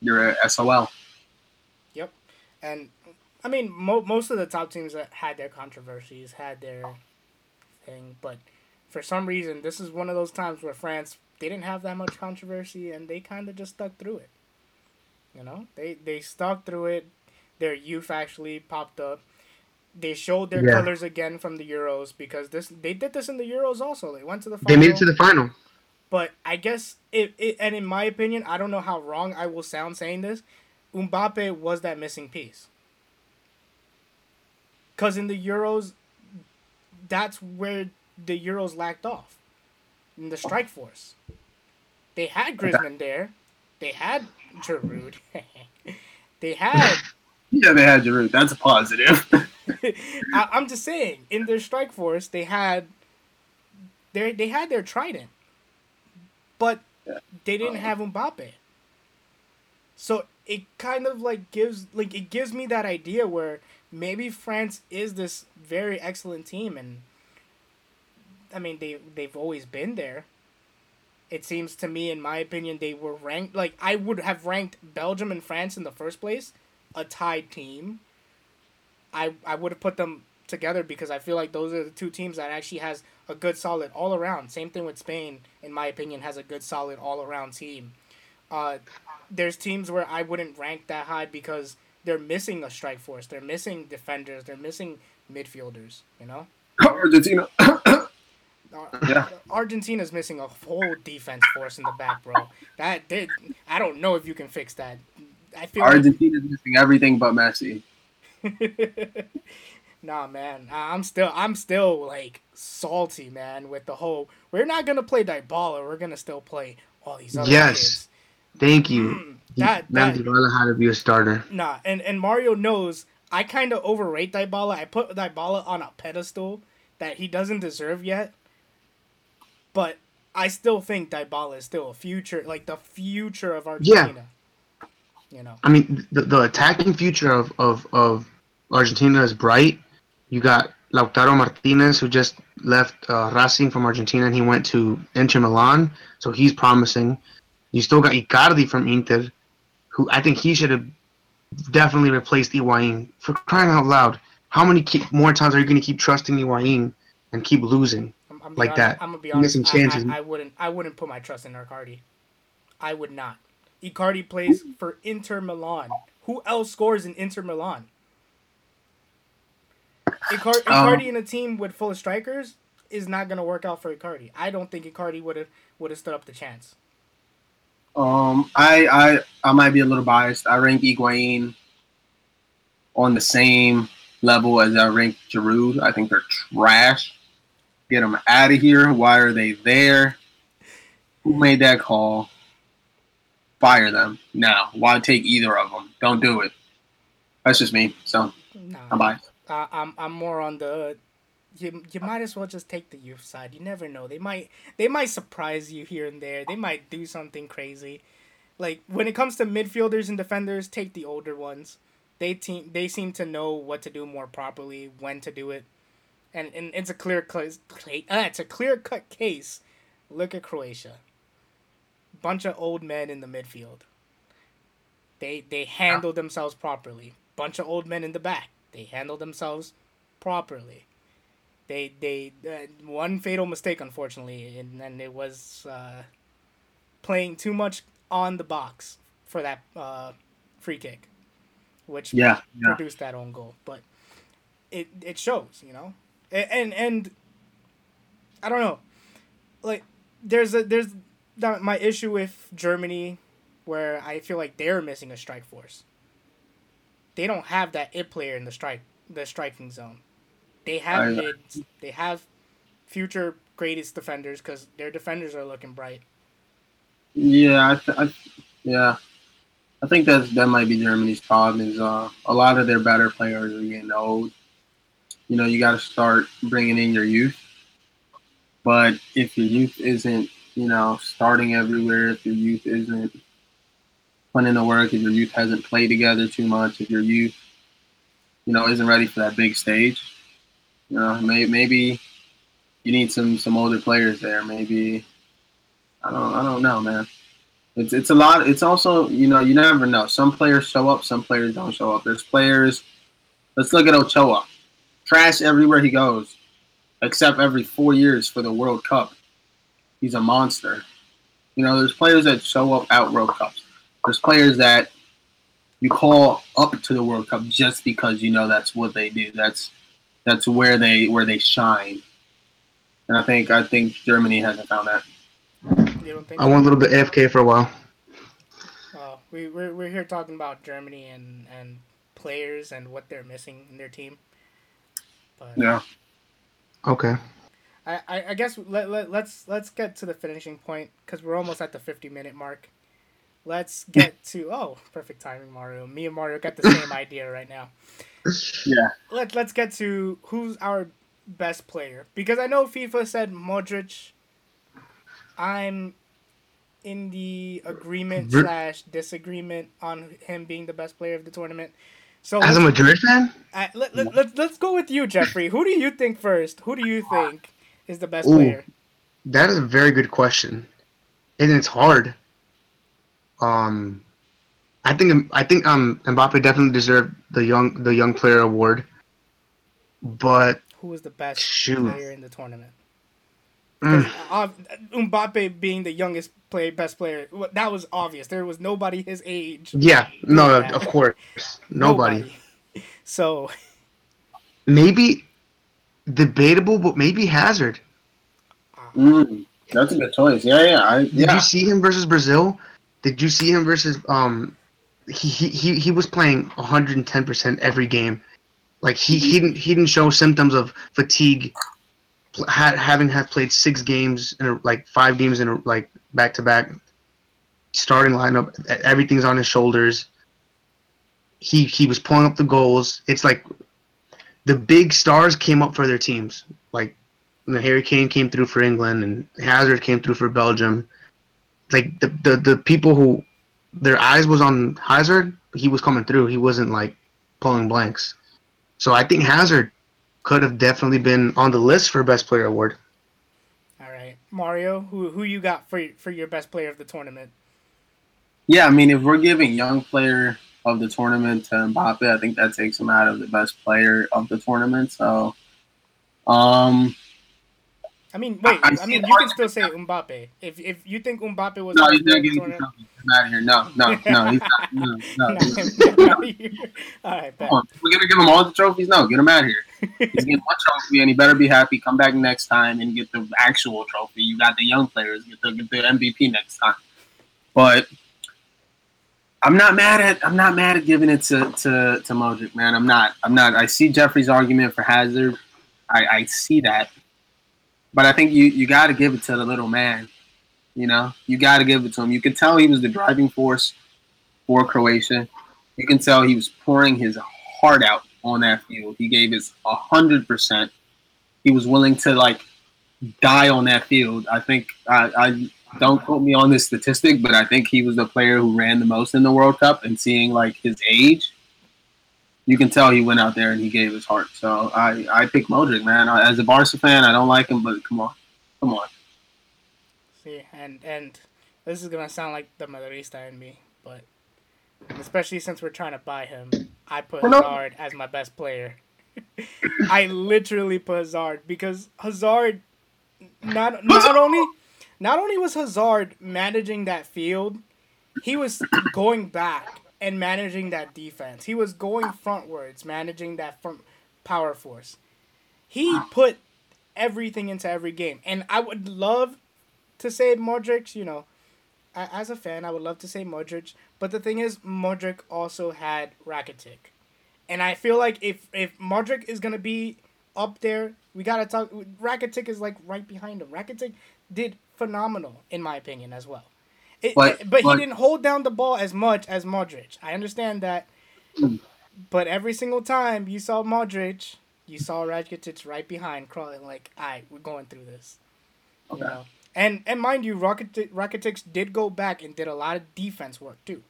you're a SOL. Yep, and I mean mo- most of the top teams that had their controversies had their thing, but for some reason this is one of those times where France didn't have that much controversy and they kind of just stuck through it. You know, they they stuck through it. Their youth actually popped up. They showed their Yeah. colors again from the Euros because this they did this in the Euros also. They went to the final. They made it to the final. But I guess it, it and in my opinion, I don't know how wrong I will sound saying this. Mbappe was that missing piece. Cause in the Euros, that's where the Euros lacked off. In the strike force. They had Griezmann there. They had Giroud. (laughs) they had (laughs) Yeah, they had Giroud. That's a positive. (laughs) I, I'm just saying, in their strike force, they had they they had their trident, but they didn't have Mbappe. So it kind of like gives like it gives me that idea where maybe France is this very excellent team, and I mean they they've always been there. It seems to me, in my opinion, they were ranked like I would have ranked Belgium and France in the first place, a tied team. I I would have put them together because I feel like those are the two teams that actually has a good solid all around. Same thing with Spain, in my opinion, has a good solid all around team. Uh, there's teams where I wouldn't rank that high because they're missing a strike force. They're missing defenders. They're missing midfielders. You know, (coughs) Argentina. (coughs) Ar- Yeah. Argentina's missing a whole defense force in the back, bro. That did. I don't know if you can fix that. I feel like Argentina's missing everything but Messi. (laughs) nah, man. I- I'm still, I'm still like salty, man. With the whole, we're not gonna play Dybala. We're gonna still play all these other Yes. kids. Thank you. Mm, that, Man, that, Dybala had to be a starter. nah. And and Mario knows I kind of overrate Dybala. I put Dybala on a pedestal that he doesn't deserve yet. But I still think Dybala is still a future, like the future of Argentina. Yeah. You know. I mean, the, the attacking future of, of, of Argentina is bright. You got Lautaro Martinez, who just left uh, Racing from Argentina, and he went to Inter Milan, so he's promising. You still got Icardi from Inter, who I think he should have definitely replaced Higuain. For crying out loud, how many keep, more times are you going to keep trusting Higuain and keep losing? I'm, like honest, that. I'm gonna be honest. Missing I- chances. I, I, wouldn't. I wouldn't put my trust in Icardi. I would not. Icardi plays for Inter Milan. Who else scores in Inter Milan? Um, Icardi in a team with full of strikers is not gonna work out for Icardi. I don't think Icardi would have would have stood up the chance. Um, I, I I might be a little biased. I rank Higuain on the same level as I rank Giroud. I think they're trash. Get them out of here. Why are they there? Who made that call? Fire them now. Why take either of them? Don't do it. That's just me. So Nah, I'm biased. Uh, I'm I'm more on the. You, you might as well just take the youth side. You never know. They might they might surprise you here and there. They might do something crazy. Like when it comes to midfielders and defenders, take the older ones. They team they seem to know what to do more properly, when to do it, and and it's a clear cut. Uh, it's a clear cut case. Look at Croatia. Bunch of old men in the midfield. They they handle themselves properly. Bunch of old men in the back. They handle themselves properly. They they uh, one fatal mistake unfortunately, and and it was uh, playing too much on the box for that uh, free kick, which Yeah, yeah. produced that own goal. But it it shows, you know, and and, and I don't know, like there's a there's that my issue with Germany, where I feel like they're missing a strike force. They don't have that it player in the strike the striking zone. They have mids. They have future greatest defenders because their defenders are looking bright. Yeah, I th- I, yeah. I think that that might be Germany's problem. Is uh, a lot of their better players are getting old. You know, you got to start bringing in your youth. But if your youth isn't, you know, starting everywhere, if your youth isn't putting in the work, if your youth hasn't played together too much, if your youth, you know, isn't ready for that big stage, you know, may, maybe you need some some older players there. Maybe I don't I don't know, man. It's it's a lot. It's also you know you never know. Some players show up, some players don't show up. There's players. Let's look at Ochoa. Trash everywhere he goes, except every four years for the World Cup. He's a monster. You know, there's players that show up at World Cups. There's players that you call up to the World Cup just because you know that's what they do. That's that's where they where they shine. And I think I think Germany hasn't found that. You don't think? I went a little bit AFK for a while. Oh, we we're, we're here talking about Germany and and players and what they're missing in their team. But Yeah. Okay. I, I, I guess let, let, let's let's get to the finishing point because we're almost at the 50 minute mark. Let's get to oh perfect timing Mario. Me and Mario got the same (laughs) idea right now. Yeah. Let let's get to who's our best player because I know FIFA said Modric. I'm in the agreement slash disagreement on him being the best player of the tournament. So As a Madrid fan, uh, let, let, let, let's go with you, Jeffrey. Who do you think first? Who do you think is the best Ooh. player? that is a very good question, and it's hard. Um, I think I think um Mbappe definitely deserved the young the young player award, but Who was the best Shoot. player in the tournament? Mm, Uh, Mbappe being the youngest play best player, that was obvious. There was nobody his age. yeah, no, Yeah. of course, nobody. (laughs) So Maybe debatable, but maybe Hazard. Mm, that's a good choice. Yeah, yeah. I, Did you see him versus Brazil? Did you see him versus um? He he he, he was playing 110 percent every game. Like he, he didn't he didn't show symptoms of fatigue. Had, having have played six games in a, like five games in a, like back to back. Starting lineup, everything's on his shoulders. He he was pulling up the goals. It's like the big stars came up for their teams. Like the Harry Kane came through for England and Hazard came through for Belgium. Like the the, the people who their eyes was on Hazard, he was coming through. He wasn't like pulling blanks. So I think Hazard could have definitely been on the list for best player award. all right, Mario, who who you got for for your best player of the tournament? Yeah, I mean, if we're giving young player of the tournament to Mbappe, I think that takes him out of the best player of the tournament. So, um, I mean, wait. I- I mean, you can still say Mbappe if if you think Mbappe was. no, he's not getting tournament. him out of here. No, no, (laughs) no, he's not. No, no. (laughs) All right. Come on. We're gonna give him all the trophies. No, get him out of here. He's getting one trophy, and he better be happy. Come back next time and get the actual trophy. You got the young players. Get the, get the MVP next time. But I'm not mad at. I'm not mad at giving it to to to Modric, man. I'm not. I'm not. I see Jeffrey's argument for Hazard. I, I see that, but I think you you got to give it to the little man. You know, you got to give it to him. You can tell he was the driving force for Croatia. You can tell he was pouring his heart out on that field. He gave his hundred percent. He was willing to like die on that field. I think I, I don't quote me on this statistic, but I think he was the player who ran the most in the World Cup. And seeing like his age, you can tell he went out there and he gave his heart. So I I pick Modric, man. As a Barca fan, I don't like him, but come on, come on. See, and and this is gonna sound like the Madridista in me, but especially since we're trying to buy him, I put Well, no. Hazard as my best player. (laughs) I literally put Hazard because Hazard not not only not only was Hazard managing that field, he was going back and managing that defense. He was going frontwards, managing that front power force. He put everything into every game, and I would love to say Modric. You know, as a fan, I would love to say Modric, but the thing is, Modric also had Rakitic, and I feel like if if Modric is gonna be up there, we gotta talk. Rakitic is like right behind him. Rakitic did phenomenal in my opinion as well. It, But- but, but- he didn't hold down the ball as much as Modric. I understand that, but every single time you saw Modric, you saw Rakitic right behind, crawling like, "All right, we're going through this." You Okay. know, and and mind you, Rakitic, Rakitic did go back and did a lot of defense work too.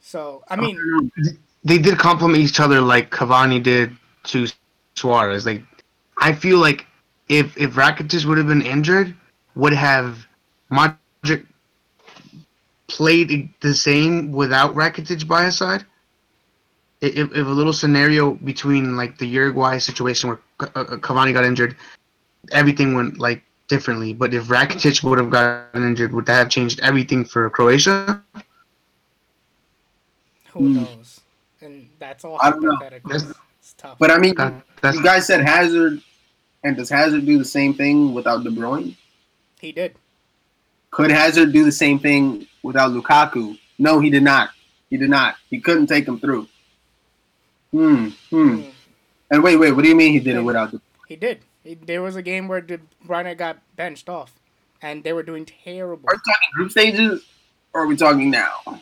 So I mean, They did complement each other like Cavani did to Suarez. Like I feel like if if Rakitic would have been injured, would have Modric played the same without Rakitic by his side? If, if a little scenario between like the Uruguay situation where Ca- uh, uh, Cavani got injured, everything went like differently. But if Rakitic would have gotten injured, would that have changed everything for Croatia? who Hmm. knows? And that's all I don't know. That's- It's tough. But I mean, That, that's you guys said Hazard, and does Hazard do the same thing without De Bruyne? he did. Could Hazard do the same thing without Lukaku? No, he did not. He did not. He couldn't take him through. Hmm. Hmm. Mm. And wait, wait. What do you mean he did it without the? He did. He, there was a game where De Bruyne got benched off, and they were doing terrible. Are we talking group stages, or are we talking now?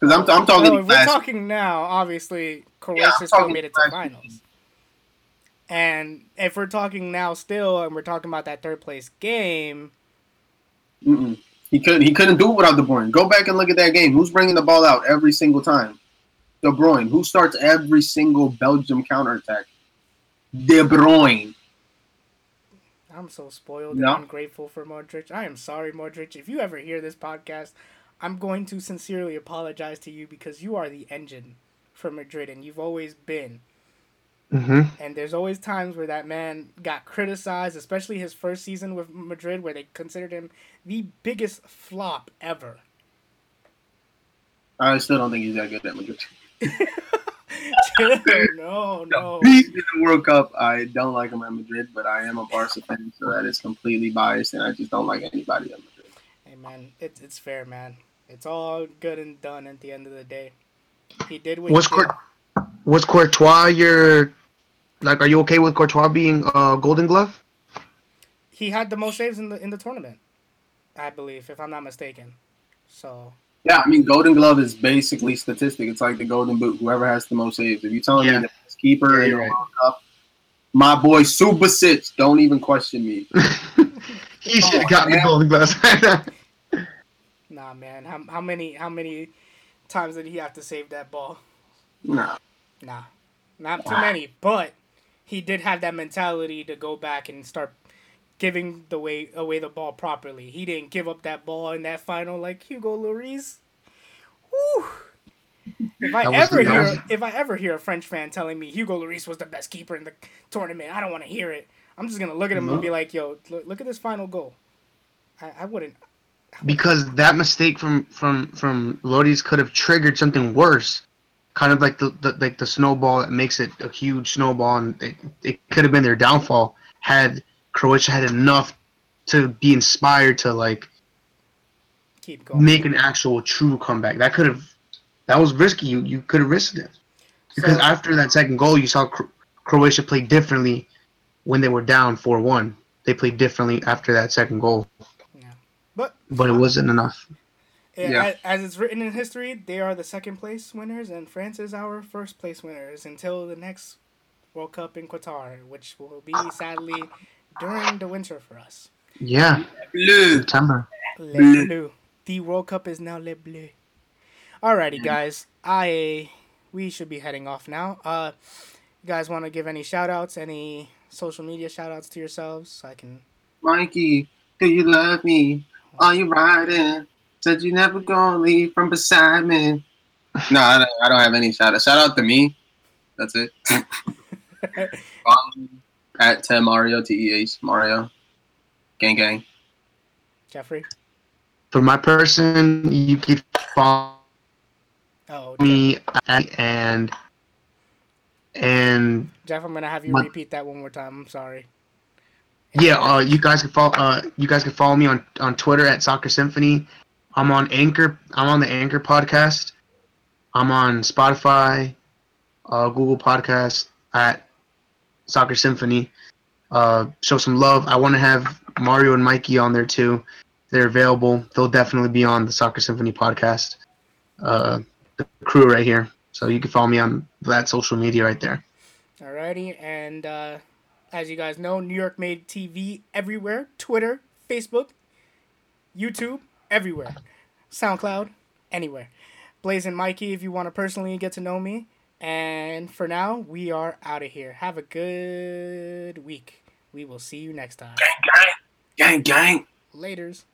Because I'm, I'm talking. No, if we're talking now, obviously Croatia Yeah, still made it to finals. And if we're talking now still, and we're talking about that third place game, Mm-mm. He couldn't. He couldn't do it without De Bruyne. Go back and look at that game. Who's bringing the ball out every single time? De Bruyne. Who starts every single Belgium counterattack? De Bruyne. I'm so spoiled Yeah. and ungrateful for Modric. I am sorry, Modric. If you ever hear this podcast, I'm going to sincerely apologize to you because you are the engine for Madrid, and you've always been. Hmm And there's always times where that man got criticized, especially his first season with Madrid, where they considered him the biggest flop ever. I still don't think he's that good at Madrid. (laughs) no, no. (laughs) He's in the World Cup. I don't like him at Madrid, but I am a Barca fan, so that is completely biased, and I just don't like anybody at Madrid. Hey, man, it's it's fair, man. It's all good and done at the end of the day. He did what Was he did. Court- was Courtois your like? Are you okay with Courtois being uh, Golden Glove? He had the most saves in the in the tournament, I believe, if I'm not mistaken. So Yeah, I mean, Golden Glove is basically statistic. It's like the Golden Boot. Whoever has the most saves. If you're telling Yeah. me the best keeper Yeah, in the right. World Cup, my boy Super Subasic, don't even question me. (laughs) he should have Oh, gotten the. Golden Glove. (laughs) nah, man. How how many how many times did he have to save that ball? Nah. Nah, not too many. But he did have that mentality to go back and start giving the way away the ball properly. He didn't give up that ball in that final like Hugo Lloris. Whew. If I ever hear if I ever hear a French fan telling me Hugo Lloris was the best keeper in the tournament, I don't want to hear it. I'm just gonna look at him and be uh-huh. like, "Yo, look, look at this final goal." I, I wouldn't. because that mistake from from from Lloris could have triggered something worse, kind of like the, the like the snowball that makes it a huge snowball, and it, it could have been their downfall had Croatia had enough to be inspired to like Keep going. make an actual true comeback. That could have that was risky. You you could have risked it because So- after that second goal, you saw Cro- Croatia play differently when they were down four one. They played differently after that second goal, But but it wasn't enough. Yeah, Yeah. As, as it's written in history, they are the second place winners, and France is our first place winners until the next World Cup in Qatar, which will be sadly during the winter for us. Yeah, Blue. September. Le Bleu. Bleu. The World Cup is now Le Bleu. Alrighty, guys. I we should be heading off now. Uh, you guys want to give any shout outs, any social media shout outs to yourselves? So I can. Mikey, do you love me? Are you riding? Said you never gonna leave from beside me. No, I don't, I don't have any shout out. Shout out to me. That's it. (laughs) um, at Teh Mario, T E H Mario. Gang gang. Jeffrey. For my person, you could follow Oh, me at, and and Jeff, I'm gonna have you What? repeat that one more time. I'm sorry. yeah, uh, you guys can follow uh, you guys can follow me on on Twitter at Soccer Symphony. I'm on Anchor. I'm on the Anchor podcast. I'm on Spotify, uh, Google Podcast at Soccer Symphony. Uh, show some love. I want to have Mario and Mikey on there too. They're available. They'll definitely be on the Soccer Symphony podcast. Uh, the crew right here. So you can follow me on that social media right there. Alrighty, and uh, as you guys know, New York made TV everywhere Twitter, Facebook, YouTube, everywhere. SoundCloud, anywhere. Blaze and Mikey, if you want to personally get to know me. And for now, we are out of here. Have a good week. We will see you next time. Gang gang. Laters.